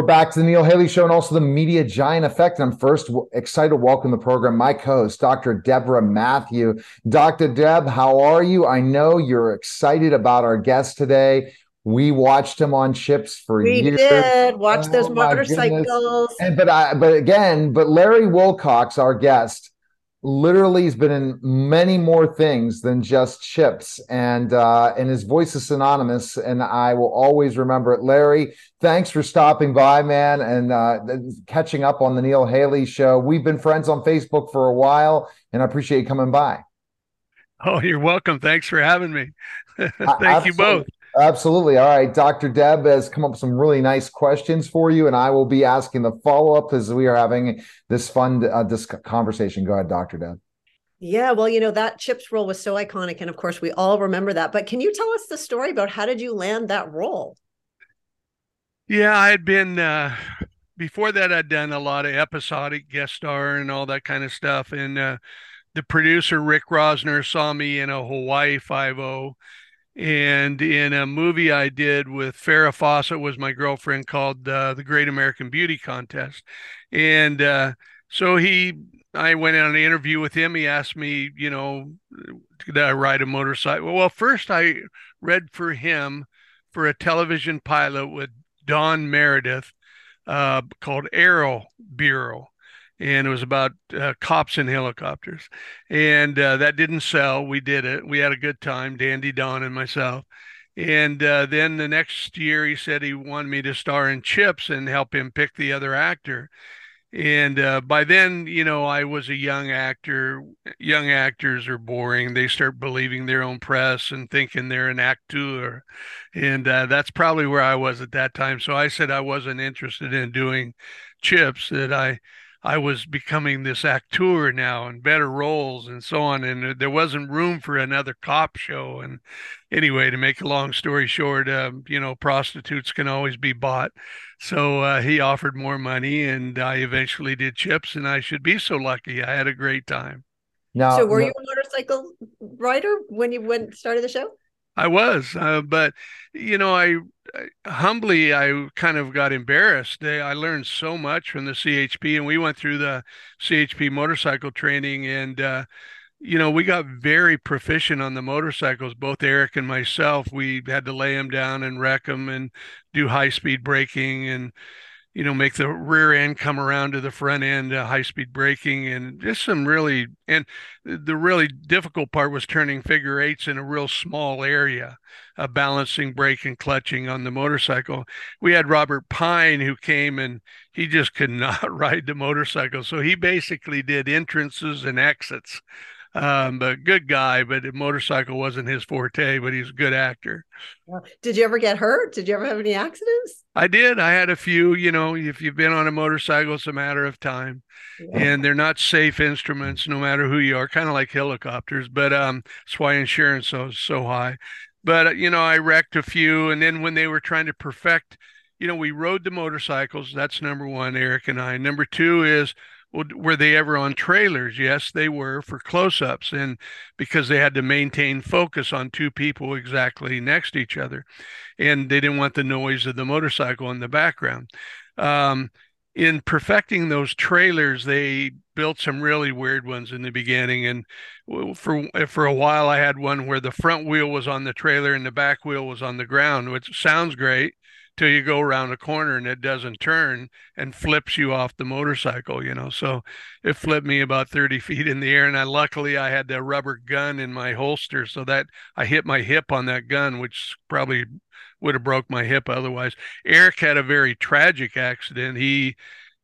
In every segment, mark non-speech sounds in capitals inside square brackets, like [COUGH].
We're back to the Neil Haley Show and also the Media Giant Effect. And I'm first excited to welcome the program my co-host, Dr. Deborah Matthew. Dr. Deb, how are you? I know you're excited about our guest today. We watched him on Chips for we years. We did watch oh, those motorcycles. And but I but again, but Larry Wilcox, our guest, literally has been in many more things than just chips and uh and his voice is synonymous and i will always remember it. Larry thanks for stopping by man and uh catching up on the neil haley show. We've been friends on facebook for a while and i appreciate you coming by. Oh you're welcome. Thanks for having me. [LAUGHS] Thank you both Absolutely. All right. Dr. Deb has come up with some really nice questions for you, and I will be asking the follow up as we are having this fun uh, this conversation. Go ahead, Dr. Deb. Yeah, well, you know, that Chips role was so iconic. And of course, we all remember that. But can you tell us the story about how did you land that role? Yeah, I had been, uh, before that, I'd done a lot of episodic guest star and all that kind of stuff. And uh, the producer, Rick Rosner, saw me in a Hawaii 5 0 and in a movie I did with Farrah Fawcett was my girlfriend called uh, the Great American Beauty Contest, and uh, so he, I went on an interview with him. He asked me, you know, did I ride a motorcycle? Well, first I read for him for a television pilot with Don Meredith uh, called Aero Bureau and it was about uh, cops and helicopters. And uh, that didn't sell. We did it. We had a good time, Dandy Don and myself. And uh, then the next year, he said he wanted me to star in Chips and help him pick the other actor. And uh, by then, you know, I was a young actor. Young actors are boring. They start believing their own press and thinking they're an actor. And uh, that's probably where I was at that time. So I said I wasn't interested in doing Chips, that I I was becoming this actor now and better roles and so on. And there wasn't room for another cop show. And anyway, to make a long story short, um, you know, prostitutes can always be bought. So uh, he offered more money, and I eventually did chips, and I should be so lucky. I had a great time. Now, so were now, you a motorcycle rider when you went started the show? I was, uh, but you know, I, I, humbly I kind of got embarrassed. I learned so much from the CHP, and we went through the CHP motorcycle training, and uh, you know, we got very proficient on the motorcycles. Both Eric and myself, we had to lay them down and wreck them, and do high speed braking, and you know, make the rear end come around to the front end, uh, high speed braking, and just some really, and the really difficult part was turning figure eights in a real small area, uh, balancing, brake, and clutching on the motorcycle. We had Robert Pine who came and he just could [LAUGHS] not ride the motorcycle. So he basically did entrances and exits um, but good guy, but the motorcycle wasn't his forte, but he's a good actor. Did you ever get hurt? Did you ever have any accidents? I did. I had a few, you know, if you've been on a motorcycle, it's a matter of time. Yeah. And they're not safe instruments, no matter who you are, kind of like helicopters, but um, that's why insurance is so high. But, uh, you know, I wrecked a few. And then when they were trying to perfect, you know, we rode the motorcycles. That's number one, Eric and I. Number two is were they ever on trailers? Yes, they were for close ups, and because they had to maintain focus on two people exactly next to each other, and they didn't want the noise of the motorcycle in the background. Um, in perfecting those trailers, they built some really weird ones in the beginning. And for for a while, I had one where the front wheel was on the trailer and the back wheel was on the ground, which sounds great till you go around a corner and it doesn't turn and flips you off the motorcycle, you know. So it flipped me about 30 feet in the air. And I luckily I had the rubber gun in my holster so that I hit my hip on that gun, which probably would have broke my hip otherwise. Eric had a very tragic accident. He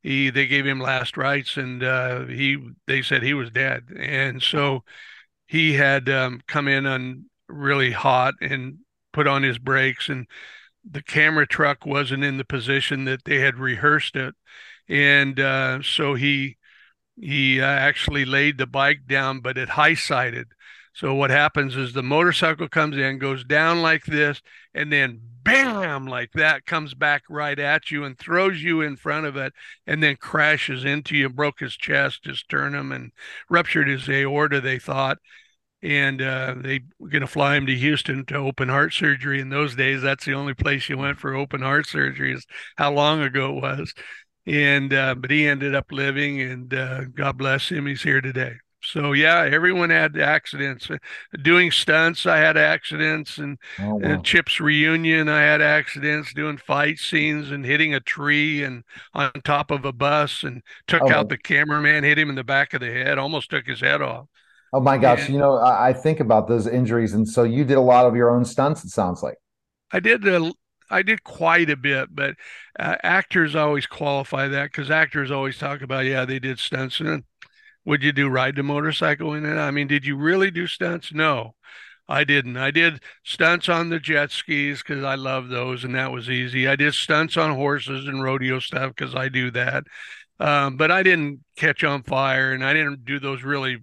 he they gave him last rites and uh, he they said he was dead. And so he had um, come in on really hot and put on his brakes and the camera truck wasn't in the position that they had rehearsed it, and uh, so he he uh, actually laid the bike down, but it high sided. So what happens is the motorcycle comes in, goes down like this, and then bam, like that, comes back right at you and throws you in front of it, and then crashes into you. Broke his chest, his sternum, and ruptured his aorta. They thought, and uh, they were going to fly him to Houston to open heart surgery. In those days, that's the only place you went for open heart surgery. Is how long ago it was, and uh, but he ended up living, and uh, God bless him, he's here today. So yeah, everyone had accidents. Doing stunts, I had accidents, and, oh, wow. and Chip's reunion, I had accidents doing fight scenes and hitting a tree and on top of a bus and took oh, out the cameraman, hit him in the back of the head, almost took his head off. Oh my gosh! And, you know, I, I think about those injuries, and so you did a lot of your own stunts. It sounds like I did. A, I did quite a bit, but uh, actors always qualify that because actors always talk about, yeah, they did stunts. And would you do ride the motorcycle in it? I mean, did you really do stunts? No, I didn't. I did stunts on the jet skis because I love those, and that was easy. I did stunts on horses and rodeo stuff because I do that. Um, but I didn't catch on fire, and I didn't do those really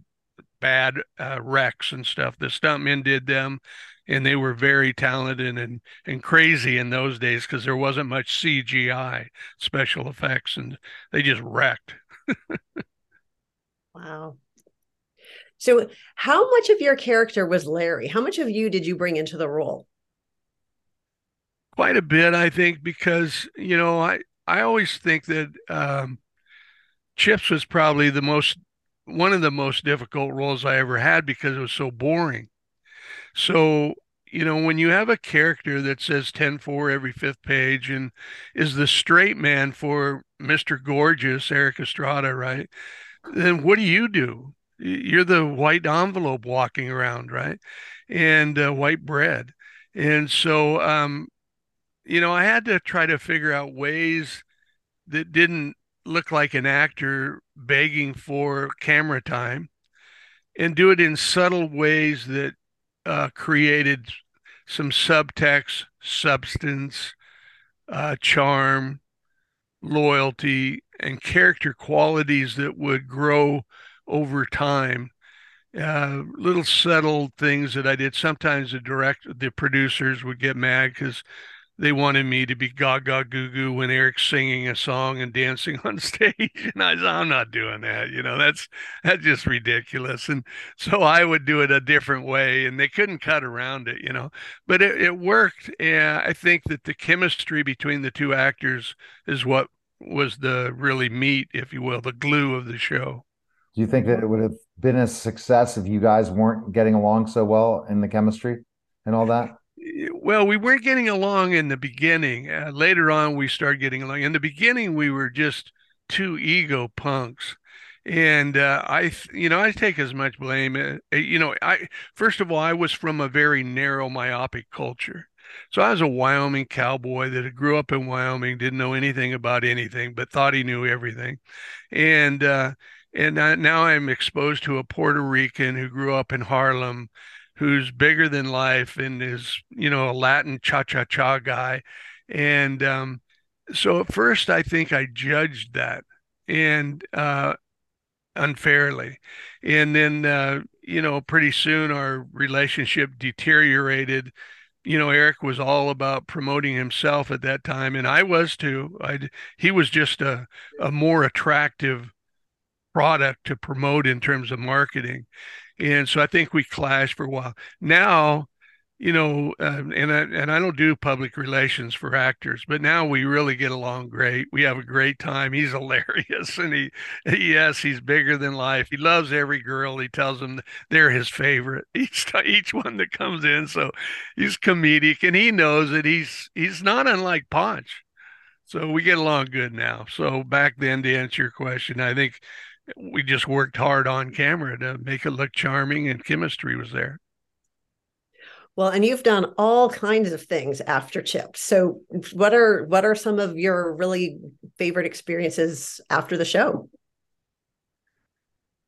bad uh, wrecks and stuff. The stuntmen did them, and they were very talented and and crazy in those days because there wasn't much CGI special effects, and they just wrecked. wow. So, how much of your character was Larry? How much of you did you bring into the role? Quite a bit, I think, because you know, I I always think that um, Chips was probably the most one of the most difficult roles I ever had because it was so boring. So, you know, when you have a character that says 10 4 every fifth page and is the straight man for Mr. Gorgeous, Erik Estrada, right? Then what do you do? You're the white envelope walking around, right? And uh, white bread. And so, um, you know, I had to try to figure out ways that didn't look like an actor begging for camera time and do it in subtle ways that uh, created some subtext, substance, uh, charm, loyalty, and character qualities that would grow over time. Uh, little subtle things that I did. Sometimes the direct, the producers would get mad because they wanted me to be gaga goo goo when Eric's singing a song and dancing on [LAUGHS] stage. And I said, I'm not doing that. You know, that's that's just ridiculous. And so I would do it a different way and they couldn't cut around it, you know. But it, it worked. And I think that the chemistry between the two actors is what was the really meat, if you will, the glue of the show. Do you think that it would have been a success if you guys weren't getting along so well in the chemistry and all that? Well, we weren't getting along in the beginning. Uh, later on, we started getting along. In the beginning, we were just two ego punks. And uh, I, you know, I take as much blame. Uh, you know, I first of all, I was from a very narrow, myopic culture. So I was a Wyoming cowboy that grew up in Wyoming, didn't know anything about anything, but thought he knew everything. And uh, and I, now I'm exposed to a Puerto Rican who grew up in Harlem, who's bigger than life and is you know a Latin cha cha cha guy, and um, so at first I think I judged that and uh, unfairly, and then uh, you know pretty soon our relationship deteriorated. You know, Eric was all about promoting himself at that time, and I was too. I he was just a a more attractive product to promote in terms of marketing and so I think we clashed for a while. Now, you know, uh, and I, and I don't do public relations for actors, but now we really get along great. We have a great time. He's [LAUGHS] hilarious, and he, yes, he's bigger than life. He loves every girl. He tells them they're his favorite [LAUGHS] each each one that comes in. So he's comedic, and he knows that he's he's not unlike Ponch. So we get along good now. So back then, to answer your question, I think we just worked hard on camera to make it look charming and chemistry was there. Well and you've done all kinds of things after chips so what are what are some of your really favorite experiences after the show?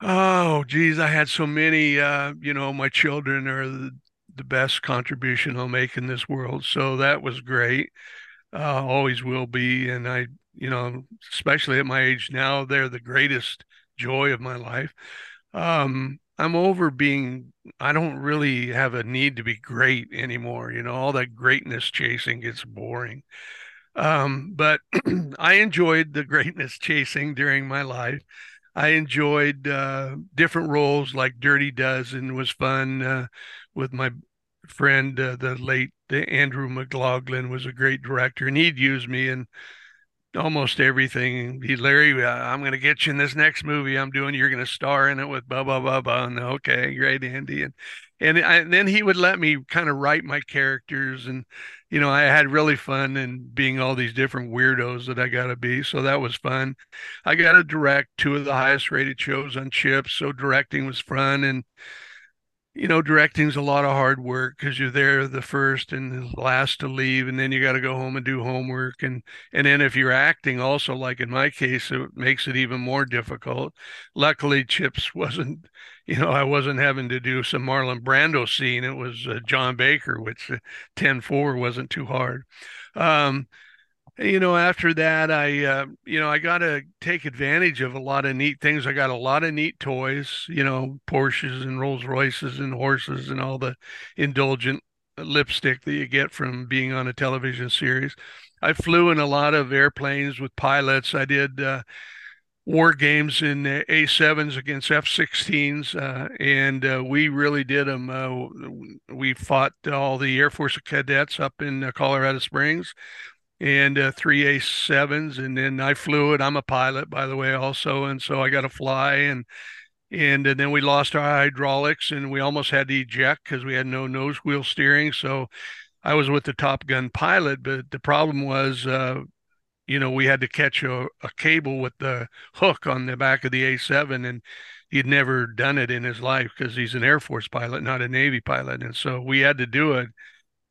Oh geez i had so many uh you know my children are the, the best contribution i'll make in this world. So that was great. Uh always will be. And i you know especially at my age now they're the greatest joy of my life. Um, I'm over being, I don't really have a need to be great anymore. You know, all that greatness chasing gets boring. Um, but [CLEARS THROAT] I enjoyed the greatness [LAUGHS] chasing during my life. I enjoyed uh, different roles like Dirty Dozen was fun uh, with my friend, uh, the late Andrew McLaglen was a great director, and he'd use me in almost everything. He, Larry, uh, I'm going to get you in this next movie I'm doing. You're going to star in it with blah blah blah blah. And okay, great, Andy. And and, I, and then he would let me kind of write my characters, and you know, I had really fun and being all these different weirdos that I got to be. So that was fun. I got to direct two of the highest rated shows on Chips, so directing was fun and you know, directing's a lot of hard work because you're there the first and last to leave, and then you got to go home and do homework, and and then if you're acting, also like in my case, it makes it even more difficult. Luckily, Chips wasn't, [LAUGHS] you know, I wasn't having to do some Marlon Brando scene. It was uh, Jon Baker, which uh, 10-4 wasn't too hard. Um, you know after that i uh, you know i got to take advantage of a lot of neat things. I got a lot of neat toys you know porsches and rolls royces and horses and all the indulgent lipstick that you get from being on a television series. I flew in a lot of airplanes with pilots. I did uh, war games in A7s against F16s, uh, and uh, we really did them. Uh, we fought all the Air Force cadets up in uh, Colorado Springs and uh, three A7s, and then I flew it. I'm a pilot, by the way, also, and so I got to fly and. And, and then we lost our hydraulics and we almost had to eject because we had no nose wheel steering. So I was with the Top Gun pilot, but the problem was, uh, you know, we had to catch a, a, cable with the hook on the back of the A7, and he'd never done it in his life because he's an Air Force pilot, not a Navy pilot. And so we had to do it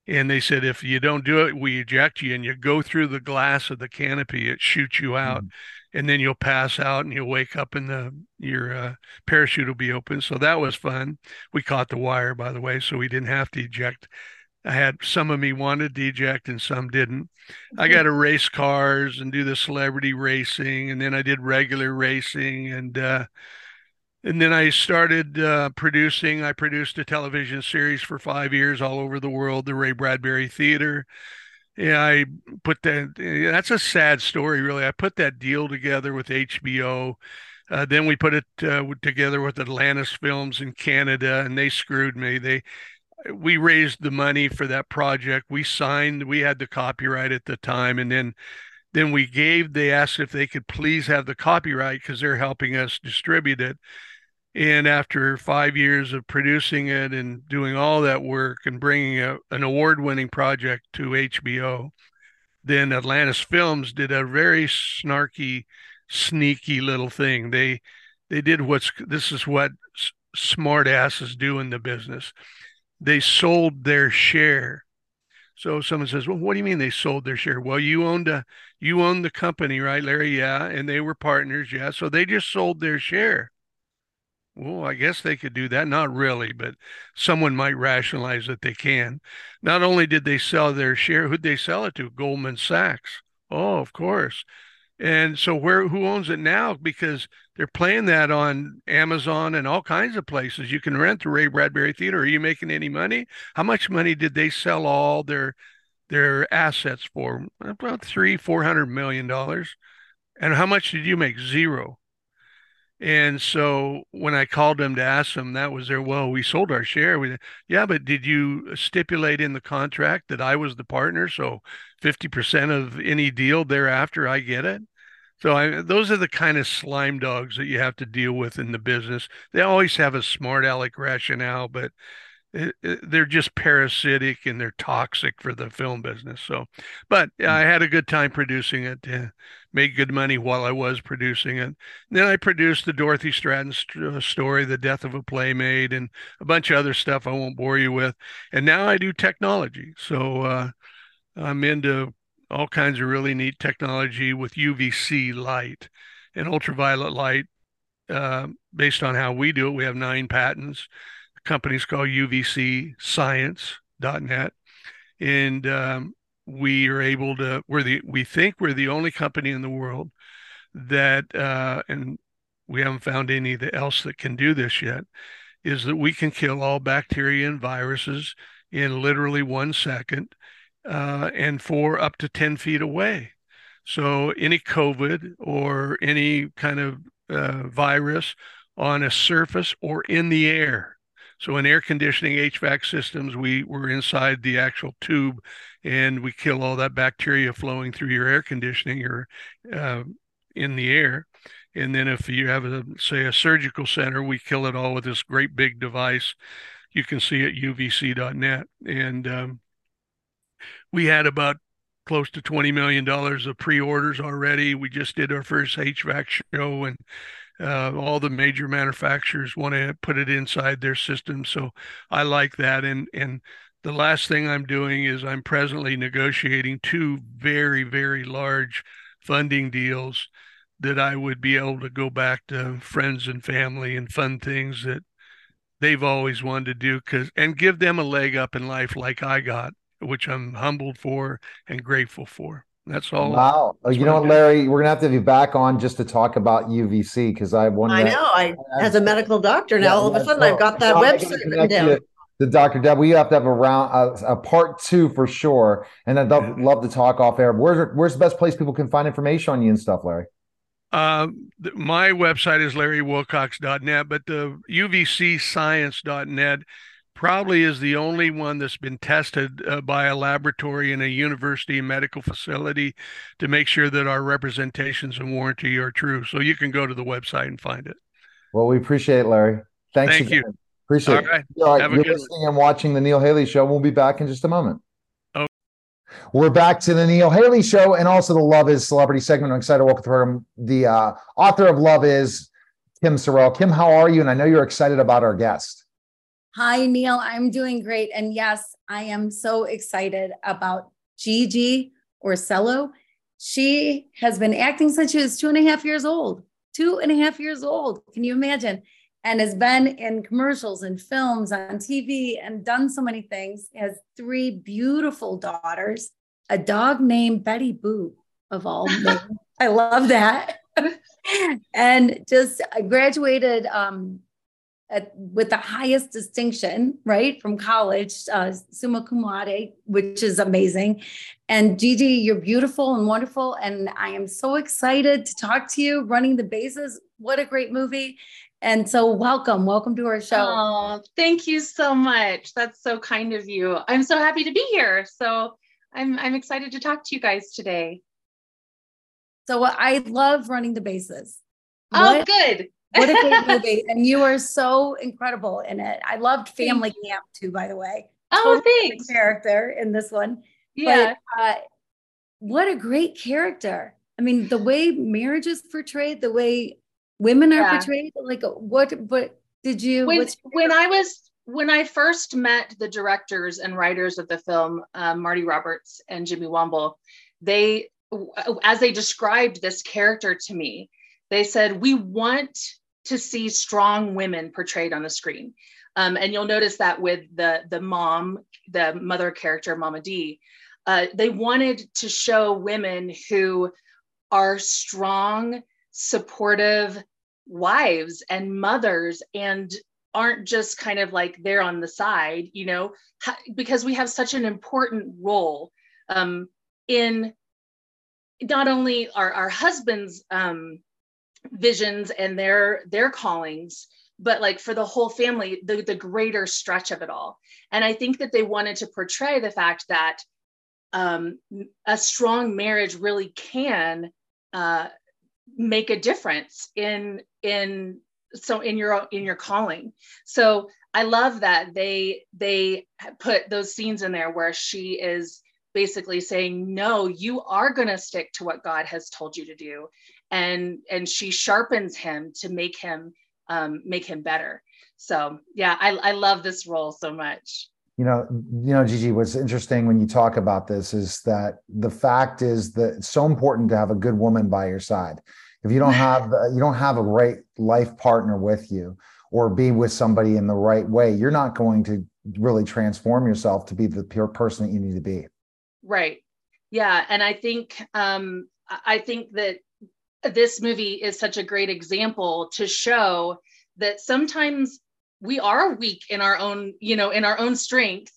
and they said if you don't do it we eject you and you go through the glass of the canopy it shoots you out mm. and then you'll pass out and you'll wake up and the your uh, parachute will be open. So that was fun. We caught the wire by the way so we didn't have to eject. I had some of me wanted to eject and some didn't. I got to race cars and do the celebrity racing and then i did regular racing and uh, and then I started uh, producing. I produced a television series for five years all over the world, the Ray Bradbury Theater. Yeah, I put that. That's a sad story, really. I put that deal together with HBO. Uh, then we put it uh, together with Atlantis Films in Canada, and they screwed me. They we raised the money for that project. We signed. We had the copyright at the time, and then then we gave. They asked if they could please have the copyright because they're helping us distribute it and after five years of producing it and doing all that work and bringing a, an award winning project to HBO, then Atlantis Films did a very snarky, sneaky little thing. They they did what's this is what smart asses do in the business. They sold their share. So someone says, "Well, what do you mean they sold their share?" Well, you owned a you owned the company, right, Larry? Yeah, and they were partners, yeah. So they just sold their share. Well, I guess they could do that. Not really, but someone might rationalize that they can. Not only did they sell their share, who'd they sell it to? Goldman Sachs. Oh, of course. And so where who owns it now? Because they're playing that on Amazon and all kinds of places. You can rent the Ray Bradbury Theater. Are you making any money? How much money did they sell all their their assets for? About three, four hundred million dollars. And how much did you make? Zero. And so when I called them to ask them, that was their, well, we sold our share. We, yeah, but did you stipulate in the contract that I was the partner? So 50% of any deal thereafter, I get it. So I, those are the kind of slime dogs that you have to deal with in the business. They always have a smart aleck rationale, but they're just parasitic and they're toxic for the film business. So, but mm. I had a good time producing it. Made good money while I was producing it. And then I produced the Dorothy Stratton st- uh, story, The Death of a Playmate, and a bunch of other stuff I won't bore you with. And now I do technology. So uh, I'm into all kinds of really neat technology with UVC light and ultraviolet light. Uh, based on how we do it, we have nine patents The company's called UVCScience.net, and um, we are able to. We're the we think we're the only company in the world that, uh, and we haven't found any else that can do this yet. Is that we can kill all bacteria and viruses in literally one second, uh, and for up to ten feet away. So any COVID or any kind of uh, virus on a surface or in the air. So in air conditioning HVAC systems, we were inside the actual tube, and we kill all that bacteria flowing through your air conditioning or uh, in the air. And then if you have a say a surgical center, we kill it all with this great big device. You can see at uvc.net, and um, we had about close to $20 million of pre-orders already. We just did our first HVAC show and uh, all the major manufacturers want to put it inside their system. So I like that. And, and the last thing I'm doing is I'm presently negotiating two very, very large funding deals that I would be able to go back to friends and family and fund things that they've always wanted to do because and give them a leg up in life like I got which I'm humbled for and grateful for. That's all. Wow. That's you know what, Larry? We're gonna have to have you back on just to talk about UVC because I want. I know. I, as a medical doctor now, yeah, all of a sudden I've got that website written down. The Dr. Deb, we have to have a round, a, a part two for sure, and I'd love, love to talk off air. Where's where's the best place people can find information on you and stuff, Larry? Uh, my website is larrywilcox.net, but the uvcscience.net probably is the only one that's been tested uh, by a laboratory in a university medical facility to make sure that our representations and warranty are true. So you can go to the website and find it. Well, we appreciate it, Larry. Thanks Thank again. you. Appreciate All right. it. All right. You're listening one. and watching the Neil Haley Show. We'll be back in just a moment. Oh. We're back to the Neil Haley Show and also the Love is Celebrity segment. I'm excited to welcome through the uh, author of Love is Kim Sorrelle. Kim, how are you? And I know you're excited about our guest. Hi, Neil. I'm doing great. And yes, I am so excited about Gigi Orsillo. She has been acting since she was two and a half years old. Two and a half years old. Can you imagine? And has been in commercials and films on TV and done so many things. Has three beautiful daughters, a dog named Betty Boo, of all [LAUGHS] names. I love that. [LAUGHS] and just graduated um, at, with the highest distinction, right, from college, uh, summa cum laude, which is amazing. And Gigi, you're beautiful and wonderful. And I am so excited to talk to you. Running the Bases, what a great movie. And so, welcome, welcome to our show. Oh, thank you so much. That's so kind of you. I'm so happy to be here. So, I'm I'm excited to talk to you guys today. So, I love running the bases. Oh, what, good what a great [LAUGHS] movie. And you are so incredible in it. I loved Family. Camp too, by the way. Oh, totally thanks. Character in this one. Yeah. But, uh, what a great character. I mean, the way marriage is portrayed, the way women are yeah. portrayed, like what, what did you, when, when I was, when I first met the directors and writers of the film, um, Marty Roberts and Jimmy Womble, they, as they described this character to me, they said, we want to see strong women portrayed on the screen. Um, and you'll notice that with the the mom, the mother character, Mama D, uh, they wanted to show women who are strong, supportive wives and mothers and aren't just kind of like there on the side, you know, because we have such an important role um, in not only our, our husbands' um, visions and their their callings but like for the whole family the, the greater stretch of it all. And i think that they wanted to portray the fact that um, a strong marriage really can uh, make a difference in in so in your in your calling. So i love that they they put those scenes in there where she is basically saying no you are going to stick to what god has told you to do and and she sharpens him to make him um, make him better. So yeah I, I love this role so much. You know you know gigi what's interesting when you talk about this is that the fact is that it's so important to have a good woman by your side. If you don't [LAUGHS] have you don't have a right life partner with you or be with somebody in the right way you're not going to really transform yourself to be the pure person that you need to be. Right. Yeah and i think um i think that this movie is such a great example to show that sometimes we are weak in our own, you know, in our own strength.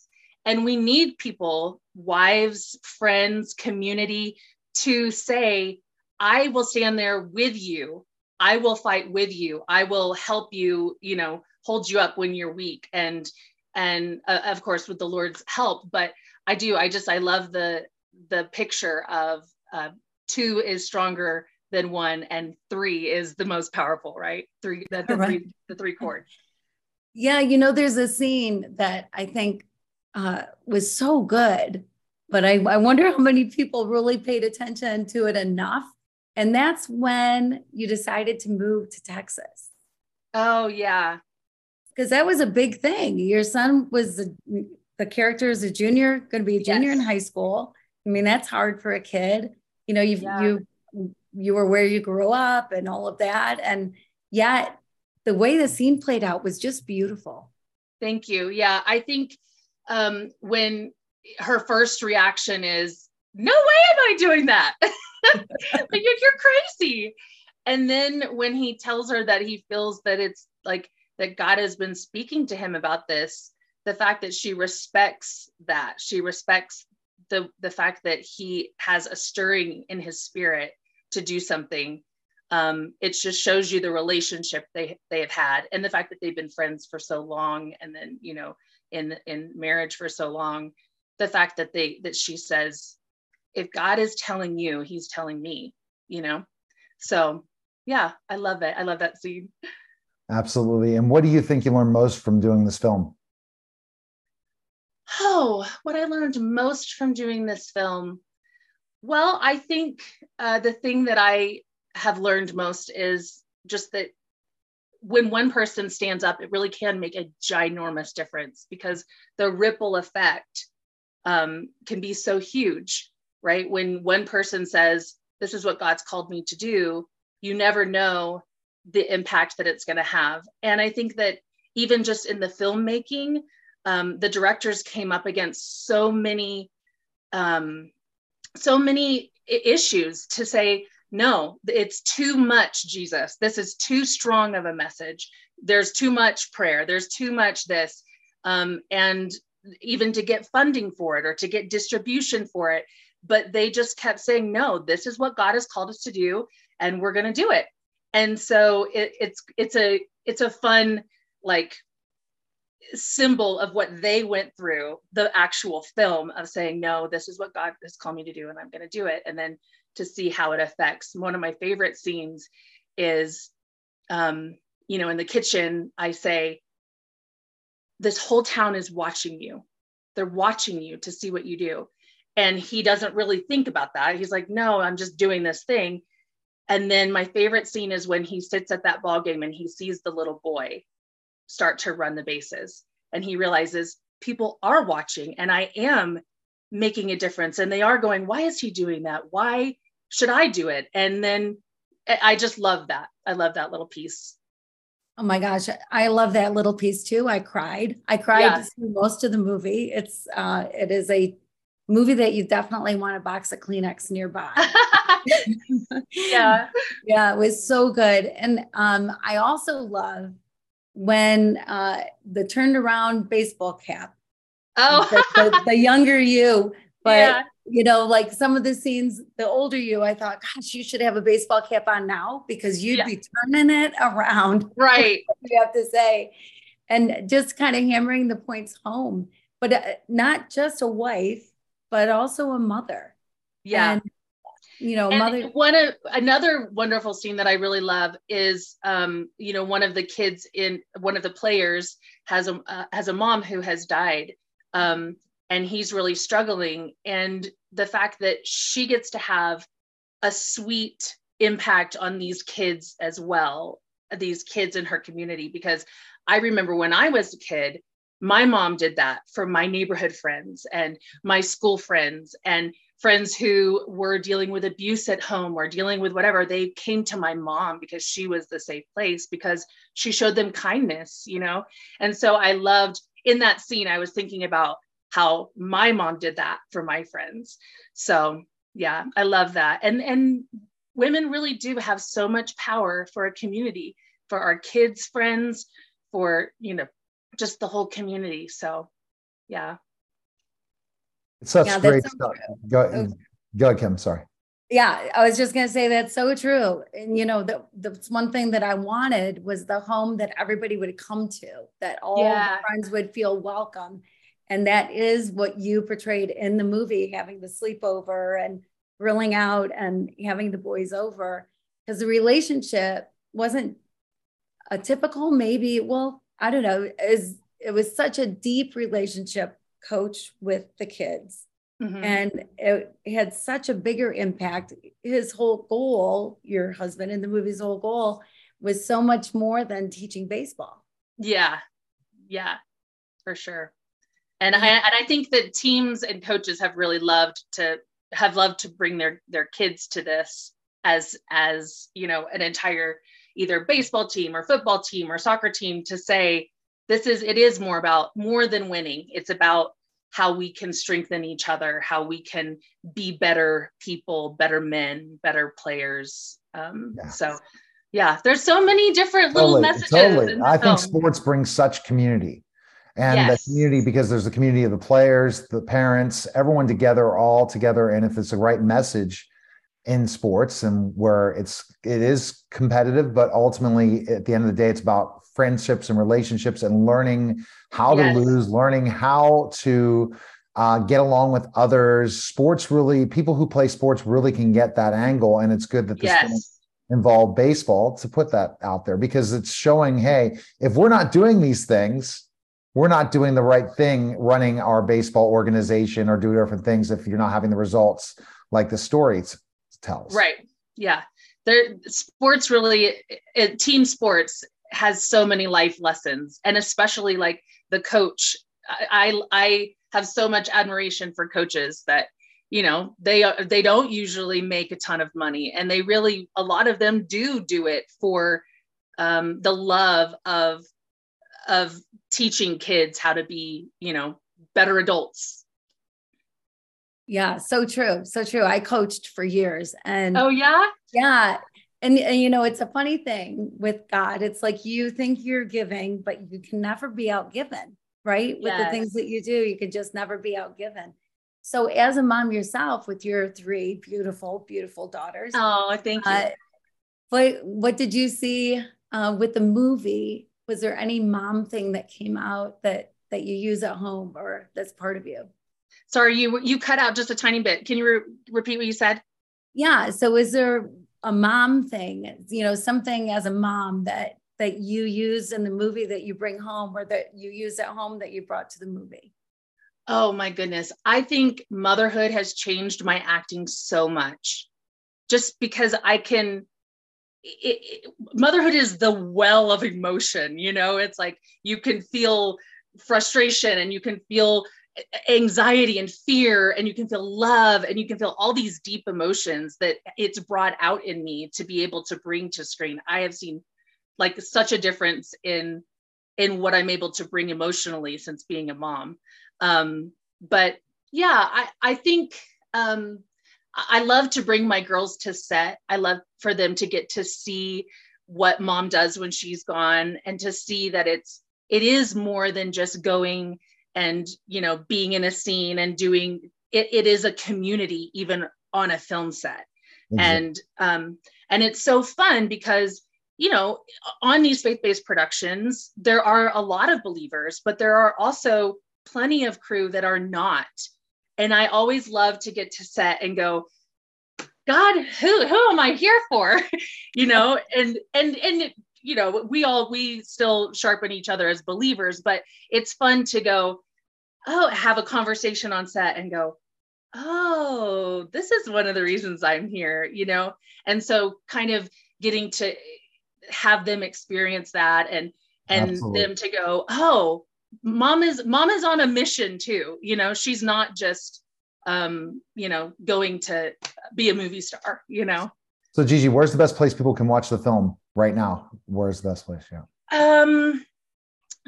And we need people, wives, friends, community to say, I will stand there with you I will fight with you. I will help you, you know, hold you up when you're weak and and uh, of course with the Lord's help, but I do I just I love the the picture of uh, two is stronger than one and three is the most powerful, right? Three the, the right. three the three chord. Yeah, you know there's a scene that I think uh, was so good, but I, I wonder how many people really paid attention to it enough and that's when you decided to move to Texas. Oh, yeah. Because that was a big thing. Your son was the, the character is a junior, going to be a junior yes. in high school. I mean, that's hard for a kid. You know, you yeah. you you were where you grew up and all of that. And yet the way the scene played out was just beautiful. Thank you. Yeah. I think um, when her first reaction is, no way am I doing that. [LAUGHS] like you're, you're crazy. And then when he tells her that he feels that it's like that God has been speaking to him about this, the fact that she respects that, she respects the the fact that he has a stirring in his spirit to do something. Um, it just shows you the relationship they they have had, and the fact that they've been friends for so long, and then you know in in marriage for so long. The fact that they that she says if God is telling you, he's telling me, you know? So yeah, I love it. I love that scene. Absolutely. And what do you think you learned most from doing this film? Oh, what I learned most from doing this film. Well, I think uh, the thing that I have learned most is just that when one person stands up, it really can make a ginormous difference because the ripple effect um, can be so huge right? When one person says, This is what God's called me to do, you never know the impact that it's going to have. And I think that even just in the filmmaking, um, the directors came up against so many, um, so many issues to say, no, it's too much, Jesus. This is too strong of a message. There's too much prayer. There's too much this. Um, and even to get funding for it or to get distribution for it, but they just kept saying no this is what god has called us to do and we're going to do it and so it, it's it's a it's a fun like symbol of what they went through the actual film of saying no this is what god has called me to do and i'm going to do it. And then to see how it affects. One of my favorite scenes is um you know in the kitchen i say this whole town is watching you. They're watching you to see what you do. And he doesn't really think about that. He's like no i'm just doing this thing. And then my favorite scene is when he sits at that ball game and he sees the little boy start to run the bases and he realizes people are watching and i am making a difference and they are going why is he doing that why should i do it and then i just love that i love that little piece Oh my gosh, I love that little piece too. I cried. I cried yeah. most of the movie. It's uh it is a movie that you definitely want a box of Kleenex nearby. [LAUGHS] yeah. [LAUGHS] Yeah, it was so good. And um, I also love when uh, the turned around baseball cap. Oh, the, the, the younger you, but yeah. you know, like some of the scenes, the older you, I thought, gosh, you should have a baseball cap on now because you'd yeah. be turning it around. [LAUGHS] Right. You have to say, and just kind of hammering the points home, but uh, not just a wife, but also a mother. Yeah. And, you know, and mother. One of another wonderful scene that I really love is, um, you know, one of the kids in one of the players has a uh, has a mom who has died, um, and he's really struggling. And the fact that she gets to have a sweet impact on these kids as well, these kids in her community, because I remember when I was a kid, my mom did that for my neighborhood friends and my school friends and friends who were dealing with abuse at home or dealing with whatever they came to my mom because she was the safe place because she showed them kindness you know and so i loved in that scene i was thinking about how my mom did that for my friends so yeah i love that and and women really do have so much power for a community for our kids friends for you know just the whole community. So, yeah. It's such yeah, great stuff. Go, mm, go, Kim. Sorry. Yeah, I was just gonna say that's so true. And you know, the the one thing that I wanted was the home that everybody would come to, that all Yeah. friends would feel welcome. And that is what you portrayed in the movie, having the sleepover and grilling out and having the boys over. Because the relationship wasn't a typical, maybe, well, I don't know, is it was such a deep relationship coach with the kids Mhm. and it had such a bigger impact. His whole goal, your husband in the movie's whole goal, was so much more than teaching baseball. Yeah, yeah, for sure. And I and I think that teams and coaches have really loved to have loved to bring their their kids to this as as you know an entire either baseball team or football team or soccer team to say this is it is more about more than winning. It's about how we can strengthen each other, how we can be better people, better men, better players. Um, Yeah. So, yeah, there's so many different little Totally, messages. totally. I think sports brings such community. And Yes. the community, because there's the community of the players, the parents, everyone together, all together. And if it's the right message in sports and where it's it is competitive, but ultimately at the end of the day, it's about friendships and relationships and learning how Yes. to lose, learning how to uh, get along with others. Sports really, people who play sports really can get that angle. And it's good that this yes. involve baseball to put that out there because it's showing hey if we're not doing these things we're not doing the right thing running our baseball organization or doing different things if you're not having the results like the story t- tells Right. Yeah. There sports really it, team sports has so many life lessons and especially like the coach I, I I have so much admiration for coaches that you know they are they don't usually make a ton of money and they really a lot of them do do it for um, the love of of teaching kids how to be you know better adults Yeah, so true. So true. I coached for years and oh yeah yeah. And, and you know, it's a funny thing with God. It's like you think you're giving, but you can never be outgiven, right? With the things that you do, you can just never be outgiven. So, as a mom yourself, with your three beautiful, beautiful daughters, oh thank you uh, what what did you see uh, with the movie? Was there any mom thing that came out that that you use at home or that's part of you? Sorry you you cut out just a tiny bit can you re- repeat what you said Yeah. So is there a mom thing, you know, something as a mom that that you use in the movie that you bring home or that you use at home that you brought to the movie? Oh my goodness. I think motherhood has changed my acting so much just because I can. It, it- motherhood is the well of emotion, you know, it's like you can feel frustration and you can feel anxiety and fear and you can feel love and you can feel all these deep emotions that it's brought out in me to be able to bring to screen. I have seen like such a difference in in what I'm able to bring emotionally since being a mom um but yeah i i think um i love to bring my girls to set i love for them to get to see what mom does when she's gone and to see that it's it is more than just going and you know being in a scene and doing it it is a community even on a film set. And um and it's so fun because you know on these faith-based productions there are a lot of believers but there are also plenty of crew that are not. And i always love to get to set and go god who who am i here for? [LAUGHS] You know and and and you know we all we still sharpen each other as believers but it's fun to go oh have a conversation on set and go oh this is one of the reasons i'm here you know? And so kind of getting to have them experience that and and Absolutely. them to go oh mom is mom is on a mission too you know? She's not just um you know going to be a movie star you know? So gigi where's the best place people can watch the film right now? Where's the best place? Yeah. Um,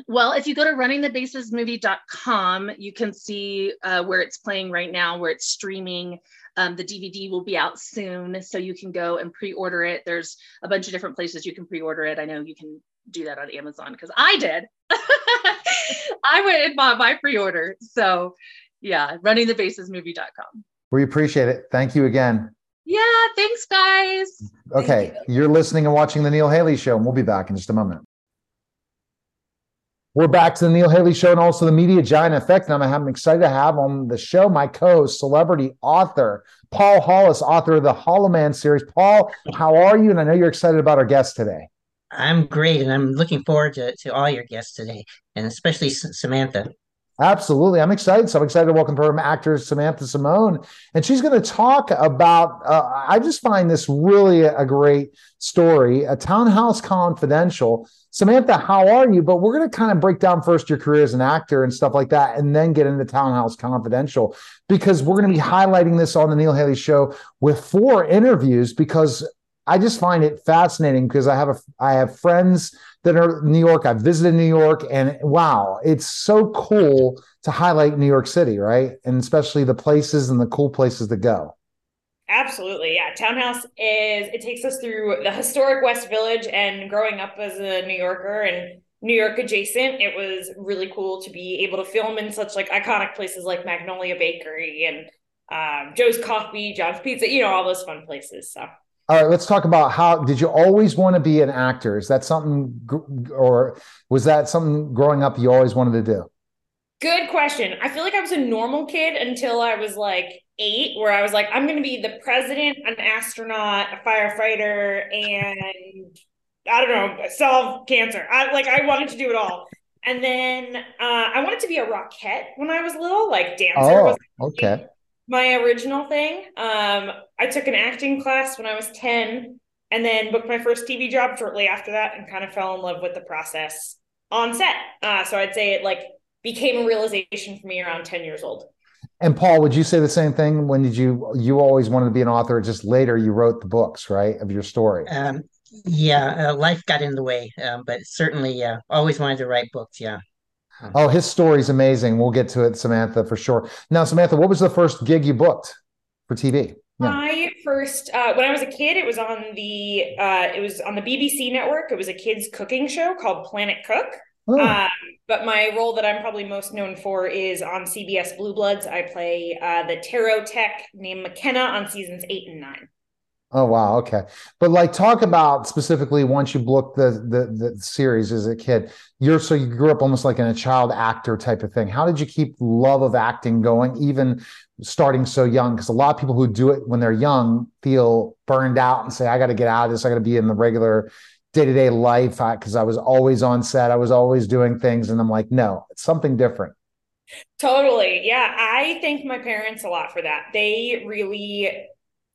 well, if you go to runningthebasesmovie.com, you can see uh, where it's playing right now, where it's streaming. Um, the DVD will be out soon, so you can go and pre-order it. There's a bunch of different places you can pre-order it. I know you can do that on Amazon because I did. [LAUGHS] I went and bought my pre-order. So, yeah, runningthebasesmovie.com. we appreciate it thank you again Yeah, thanks, guys. Okay, you. are listening and watching the Neil Haley Show, and we'll be back in just a moment. We're back to the Neil Haley Show and also the Media Giant Effect. And I'm, excited to have on the show my co celebrity author, Paul Hollis, author of the Hollow Man series. Paul, how are you? And I know you're excited about our guest today. I'm great, and I'm looking forward to, to all your guests today, and especially S- Samantha. Absolutely. I'm excited. So I'm excited to welcome her actor Samantha Simone. And she's going to talk about, uh, I just find this really a great story, a Townhouse Confidential. Samantha, how are you? But we're going to kind of break down first your career as an actor and stuff like that, and then get into Townhouse Confidential because we're going to be highlighting this on the Neil Haley Show with four interviews because I just find it fascinating because I have a I have friends that are in New York. I've visited New York, and wow, it's so cool to highlight New York City, right? And especially the places and the cool places to go. Absolutely, yeah. Townhouse is it takes us through the historic West Village, and growing up as a New Yorker and New York adjacent, it was really cool to be able to film in such like iconic places like Magnolia Bakery and um, Joe's Coffee, John's Pizza, you know, all those fun places. So all right, let's talk about how did you always want to be an actor? Is that something, or was that something growing up you always wanted to do? Good question. I feel like I was a normal kid until I was like eight, where I was like, I'm going to be the president, an astronaut, a firefighter, and I don't know, solve cancer. I like I wanted to do it all. And then uh, I wanted to be a rockette when I was little, like dancer. Oh, was okay my original thing. Um, I took an acting class when I was 10 and then booked my first TV job shortly after that and kind of fell in love with the process on set. Uh, so I'd say it like became a realization for me around 10 years old. And Paul, would you say the same thing? When did you you always wanted to be an author? Just later you wrote the books, right, of your story? Um, yeah, uh, life got in the way, um, but certainly, yeah, always wanted to write books. Yeah. Oh, his story's amazing. We'll get to it, Samantha, for sure. Now, Samantha, what was the first gig you booked for TV? Yeah. My first, uh, when I was a kid, it was on the uh, it was on the BBC network. It was a kids cooking show called Planet Cook. Oh. Um, but my role that I'm probably most known for is on CBS Blue Bloods. I play uh, the TARU tech named McKenna on seasons eight and nine. Oh wow, okay. But like talk about specifically once you booked the, the the series as a kid. You're so you grew up almost like in a child actor type of thing. How did you keep love of acting going even starting so young? Because a lot of people who do it when they're young feel burned out and say, I got to get out of this. I got to be in the regular day-to-day life because I, I was always on set. I was always doing things. And I'm like, no, it's something different. Totally. Yeah. I thank my parents a lot for that. They really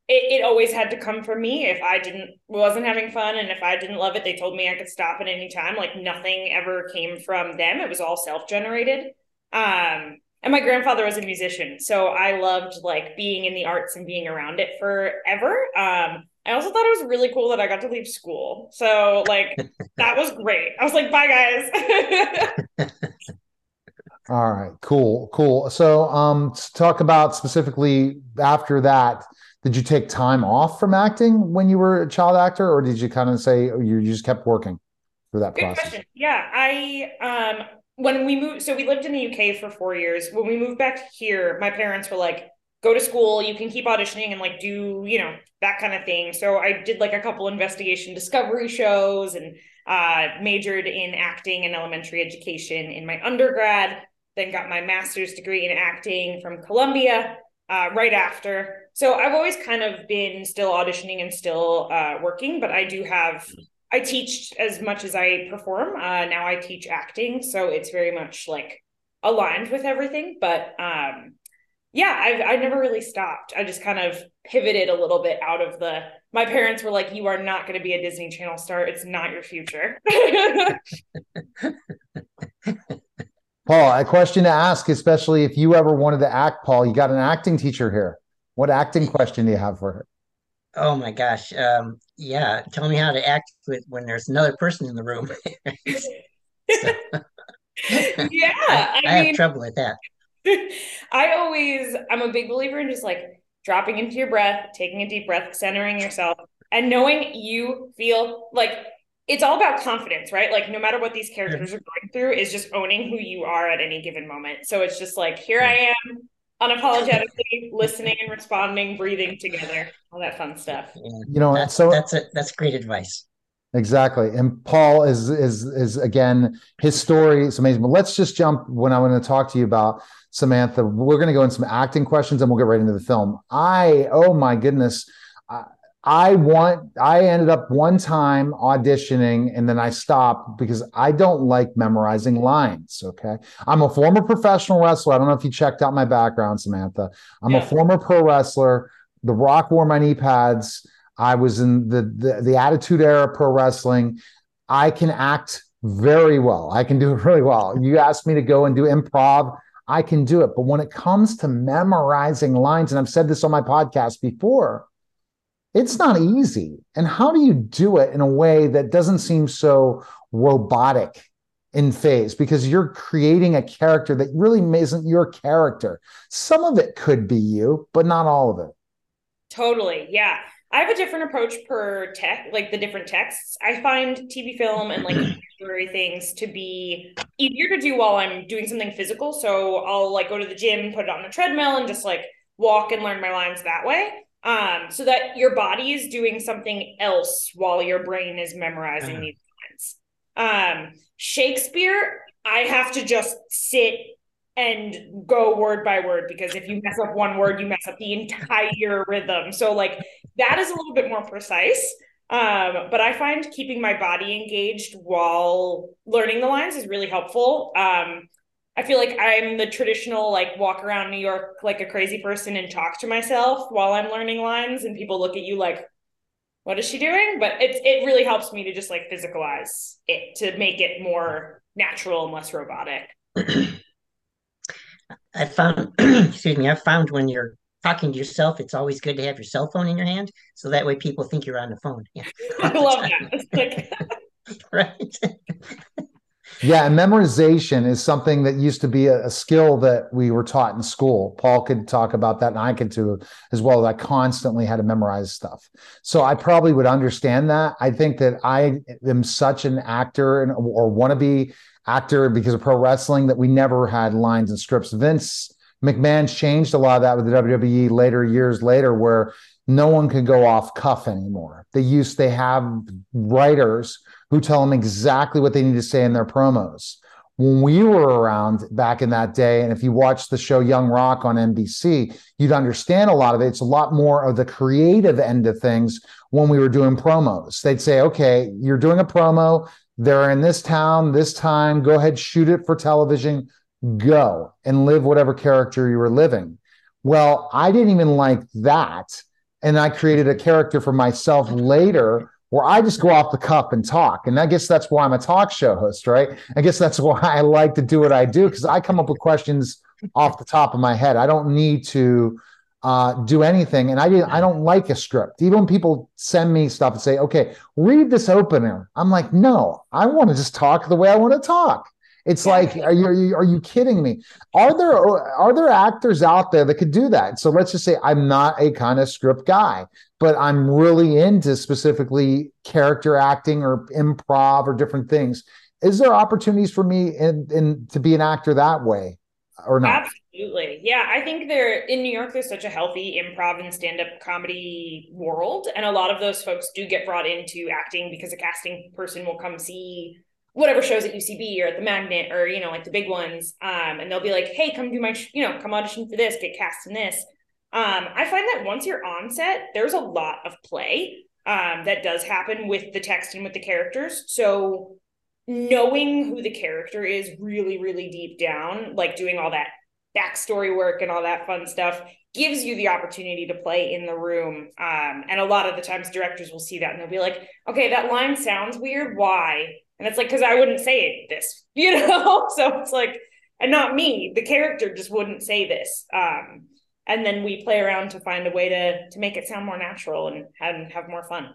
it, it always had to come from me. If i didn't wasn't having fun and if i didn't love it they told me i could stop at any time. Like nothing ever came from them. It was all self-generated. Um and my grandfather was a musician so i loved like being in the arts and being around it forever. Um i also thought it was really cool that i got to leave school. So like [LAUGHS] that was great. I was like bye guys. [LAUGHS] All right. Cool. Cool. So um talk about specifically after that did you take time off from acting when you were a child actor or did you kind of say oh, you just kept working through that Good process question. yeah i um when we moved so we lived in the uk for four years when we moved back here my parents were like go to school you can keep auditioning and like do you know that kind of thing so i did like a couple investigation discovery shows and uh, majored in acting and elementary education in my undergrad then got my master's degree in acting from columbia uh, right after. So I've always kind of been still auditioning and still uh, working, but I do have. I teach as much as I perform. Uh, now I teach acting, so it's very much like aligned with everything. But um, yeah, I've I never really stopped. I just kind of pivoted a little bit out of the. My parents were like, "You are not going to be a Disney Channel star. It's not your future." [LAUGHS] Paul, a question to ask, especially if you ever wanted to act, Paul. You got an acting teacher here. What acting question do you have for her? Oh my gosh. Um, yeah. Tell me how to act with when there's another person in the room. [LAUGHS] yeah. [LAUGHS] I, I, I mean, have trouble with that. [LAUGHS] I always, I'm a big believer in just like dropping into your breath, taking a deep breath, centering yourself, and knowing you feel like it's all about confidence, right? Like no matter what these characters are going through, is just owning who you are at any given moment. So it's just like, here I am. Unapologetically listening and responding, breathing together, all that fun stuff. Yeah. You know, That's so that's a, that's great advice. Exactly. And Paul is is is again his story is amazing. But let's just jump when I want to talk to you about Samantha. We're going to go into some acting questions and we'll get right into the film. I oh my goodness. I, want I ended up one time auditioning and then I stopped because I don't like memorizing lines, okay? I'm a former professional wrestler. I don't know if you checked out my background Samantha. I'm Yeah. a former pro wrestler. The Rock wore my knee pads. I was in the, the the Attitude Era pro wrestling. I can act very well. I can do it really well. You asked me to go and do improv, I can do it. But when it comes to memorizing lines, and I've said this on my podcast before, it's not easy. And how do you do it in a way that doesn't seem so robotic in phase? Because you're creating a character that really isn't your character. Some of it could be you, but not all of it. Totally. Yeah. I have a different approach per tech, like the different texts. I find TV film and like [CLEARS THROAT] literary things to be easier to do while I'm doing something physical. So I'll like go to the gym, put it on the treadmill, and just like walk and learn my lines that way. Um, so that your body is doing something else while your brain is memorizing Uh-huh. these lines. Um, Shakespeare, I have to just sit and go word by word because if you mess up one word, you mess up the entire rhythm. So like that is a little bit more precise. Um, but I find keeping my body engaged while learning the lines is really helpful. Um, I feel like I'm the traditional like walk around New York like a crazy person and talk to myself while I'm learning lines, and people look at you like, "What is she doing?" But it it really helps me to just like physicalize it to make it more natural and less robotic. [CLEARS THROAT] I found, [CLEARS THROAT] excuse me, I found when you're talking to yourself, it's always good to have your cell phone in your hand, so that way people think you're on the phone. Yeah, [LAUGHS] I love [LAUGHS] that. It's like [LAUGHS] right. Yeah, and memorization is something that used to be a, a skill that we were taught in school. Paul could talk about that, and I could too, as well. I constantly had to memorize stuff, so I probably would understand that. I think that I am such an actor and or wannabe actor because of pro wrestling that we never had lines and scripts. Vince McMahon changed a lot of that with the WWE later years later, where no one can go off cuff anymore. They use they have writers who tell them exactly what they need to say in their promos. When we were around back in that day, and if you watch the show Young Rock on NBC, you'd understand a lot of it. It's a lot more of the creative end of things when we were doing promos. They'd say, okay, you're doing a promo, they're in this town, this time, go ahead, shoot it for television, go and live whatever character you were living. Well, I didn't even like that. And I created a character for myself later where I just go off the cuff and talk. And I guess that's why I'm a talk show host, right? I guess that's [LAUGHS] why I like to do what I do because I come up with questions off the top of my head. I don't need to uh, do anything, and I didn't. I don't like a script. Even when people send me stuff and say, "Okay, read this opener," I'm like, "No, I want to just talk the way I want to talk." It's like, are you, are you kidding me? Are there are there actors out there that could do that? So let's just say I'm not a kind of script guy, but I'm really into specifically character acting or improv or different things. Is there opportunities for me in, in to be an actor that way or not? Absolutely. Yeah. I think there in New York, there's such a healthy improv and stand up comedy world. And a lot of those folks do get brought into acting because a casting person will come see whatever shows at UCB or at the Magnet or, you know, like the big ones. Um, and they'll be like, hey, come do my, sh- you know, come audition for this, get cast in this. Um, I find that once you're on set, there's a lot of play um, that does happen with the text and with the characters. So knowing who the character is really, really deep down, like doing all that backstory work and all that fun stuff gives you the opportunity to play in the room. Um, and a lot of the times directors will see that and they'll be like, okay, that line sounds weird. Why? And it's like, because I wouldn't say it this, [LAUGHS] you know? so it's like, and not me, the character just wouldn't say this. Um, and then we play around to find a way to to make it sound more natural and have, have more fun.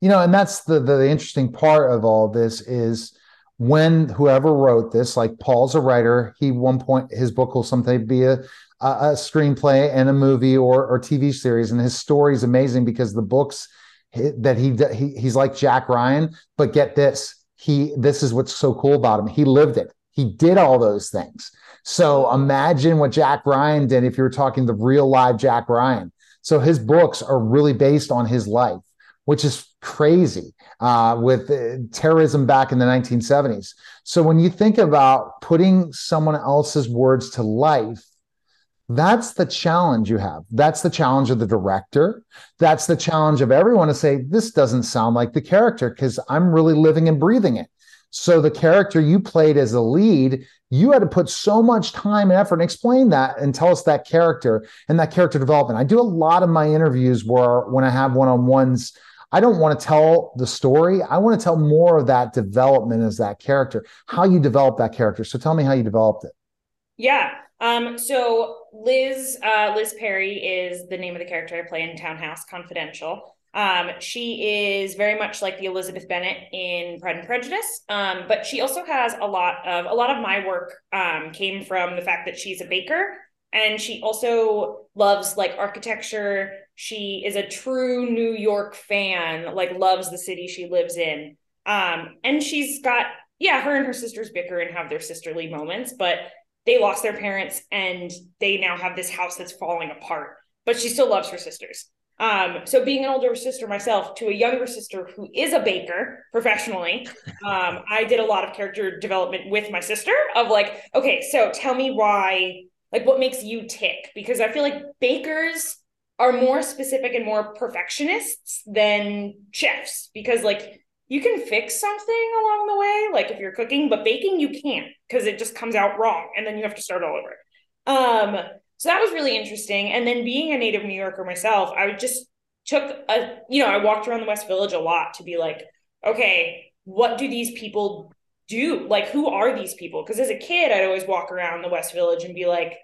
You know, and that's the, the interesting part of all this is when whoever wrote this, like Paul's a writer, he one point his book will someday be a a, a screenplay and a movie or or TV series, and his story is amazing because the books that he he he's like Jack Ryan, but get this, he this is what's so cool about him. He lived it. He did all those things. So imagine what Jack Ryan did if you were talking the real live Jack Ryan. So his books are really based on his life, which is crazy uh, with uh, terrorism back in the 1970s. So when you think about putting someone else's words to life, that's the challenge you have. That's the challenge of the director. That's the challenge of everyone to say, this doesn't sound like the character because I'm really living and breathing it. So the character you played as a lead, you had to put so much time and effort and explain that and tell us that character and that character development. I do a lot of my interviews where when I have one-on-ones, I don't want to tell the story. I want to tell more of that development as that character, how you develop that character. So tell me how you developed it. Yeah. Um, so Liz, uh, Liz Perry is the name of the character I play in Townhouse Confidential. Um, she is very much like the Elizabeth Bennet in Pride and Prejudice, um, but she also has a lot of a lot of my work um, came from the fact that she's a baker and she also loves like architecture. She is a true New York fan, like loves the city she lives in. Um, and she's got yeah, her and her sisters bicker and have their sisterly moments, but they lost their parents and they now have this house that's falling apart. But she still loves her sisters. Um, so being an older sister myself to a younger sister who is a baker professionally, [LAUGHS] um, I did a lot of character development with my sister of like, okay, so tell me why, like what makes you tick? Because I feel like bakers are more specific and more perfectionists than chefs because like you can fix something along the way, like if you're cooking, but baking you can't because it just comes out wrong and then you have to start all over. Um, so that was really interesting. And then being a native New Yorker myself, I just took a, you know, I walked around the West Village a lot to be like, okay, what do these people do? Like, who are these people? Because as a kid, I'd always walk around the West Village and be like,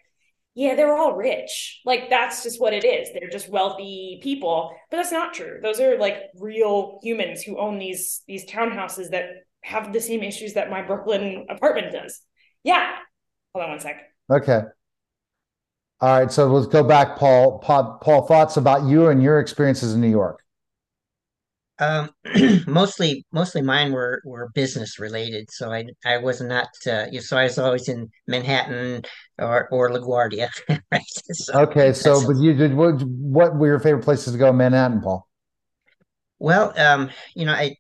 yeah, they're all rich. Like, that's just what it is. They're just wealthy people. But that's not true. Those are like real humans who own these these townhouses that have the same issues that my Brooklyn apartment does. Yeah. Hold on one sec. Okay. All right, so let's go back, Paul. Paul, Paul thoughts about you and your experiences in New York. Um, [CLEARS THROAT] [CLEARS THROAT] mostly, mostly mine were were business related. So I I was not. Uh, so I was always in Manhattan or or LaGuardia. [LAUGHS] right. So okay, so but you did what? What were your favorite places to go in Manhattan, Paul? Well, um, you know, I